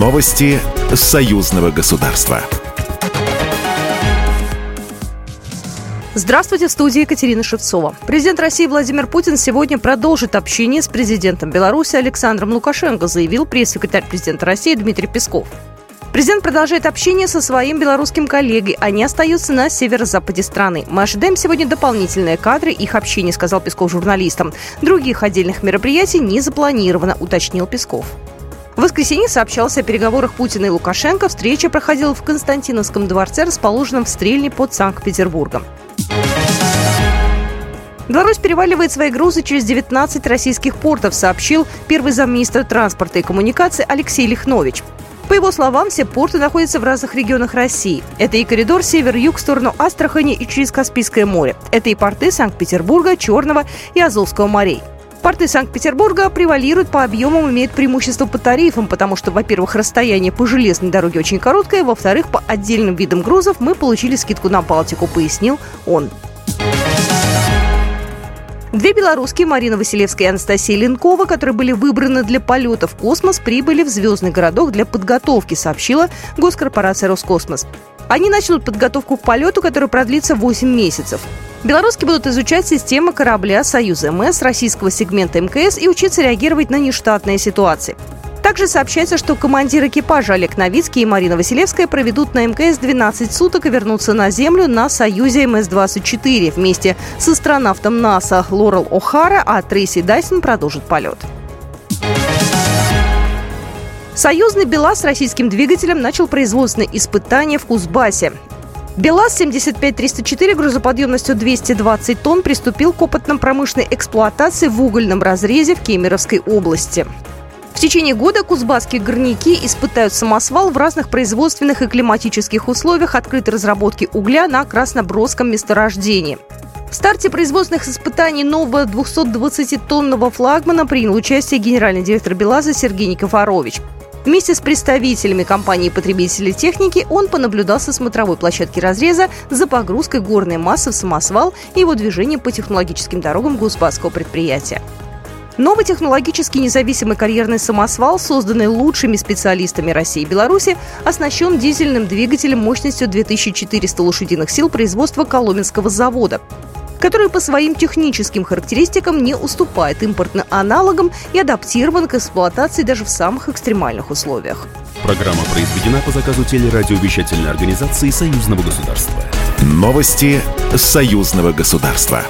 Новости союзного государства. Здравствуйте, в студии Екатерина Шевцова. Президент России Владимир Путин сегодня продолжит общение с президентом Беларуси Александром Лукашенко, заявил пресс-секретарь президента России Дмитрий Песков. Президент продолжает общение со своим белорусским коллегой. Они остаются на северо-западе страны. Мы ожидаем сегодня дополнительные кадры их общения, сказал Песков журналистам. Других отдельных мероприятий не запланировано, уточнил Песков. В воскресенье сообщалось о переговорах Путина и Лукашенко. Встреча проходила в Константиновском дворце, расположенном в Стрельне под Санкт-Петербургом. Беларусь переваливает свои грузы через 19 российских портов, сообщил первый замминистра транспорта и коммуникации Алексей Лихнович. По его словам, все порты находятся в разных регионах России. Это и коридор север-юг в сторону Астрахани и через Каспийское море. Это и порты Санкт-Петербурга, Черного и Азовского морей. Порты Санкт-Петербурга превалируют по объемам, имеют преимущество по тарифам, потому что, во-первых, расстояние по железной дороге очень короткое, во-вторых, по отдельным видам грузов мы получили скидку на Балтику, пояснил он. Две белорусские, Марина Василевская и Анастасия Ленкова, которые были выбраны для полета в космос, прибыли в звездный городок для подготовки, сообщила госкорпорация «Роскосмос». Они начнут подготовку к полету, который продлится 8 месяцев. Белорусские будут изучать системы корабля «Союз МС» российского сегмента МКС и учиться реагировать на нештатные ситуации. Также сообщается, что командир экипажа Олег Новицкий и Марина Василевская проведут на МКС 12 суток и вернутся на Землю на Союзе МС-24 вместе с астронавтом НАСА Лорел О'Хара, а Трейси Дайсон продолжит полет. Союзный БелАЗ с российским двигателем начал производственные испытания в Кузбассе. БелАЗ-75-304 грузоподъемностью 220 тонн приступил к опытно-промышленной эксплуатации в угольном разрезе в Кемеровской области. В течение года кузбасские горняки испытают самосвал в разных производственных и климатических условиях открытой разработки угля на Краснобродском месторождении. В старте производственных испытаний нового 220-тонного флагмана принял участие генеральный директор БелАЗа Сергей Никифорович. Вместе с представителями компании потребителей техники он понаблюдал со смотровой площадки разреза за погрузкой горной массы в самосвал и его движением по технологическим дорогам Гусбасского предприятия. Новый технологически независимый карьерный самосвал, созданный лучшими специалистами России и Беларуси, оснащен дизельным двигателем мощностью 2400 лошадиных сил производства Коломенского завода который по своим техническим характеристикам не уступает импортным аналогам и адаптирован к эксплуатации даже в самых экстремальных условиях. Программа произведена по заказу телерадиовещательной организации Союзного государства. Новости Союзного государства.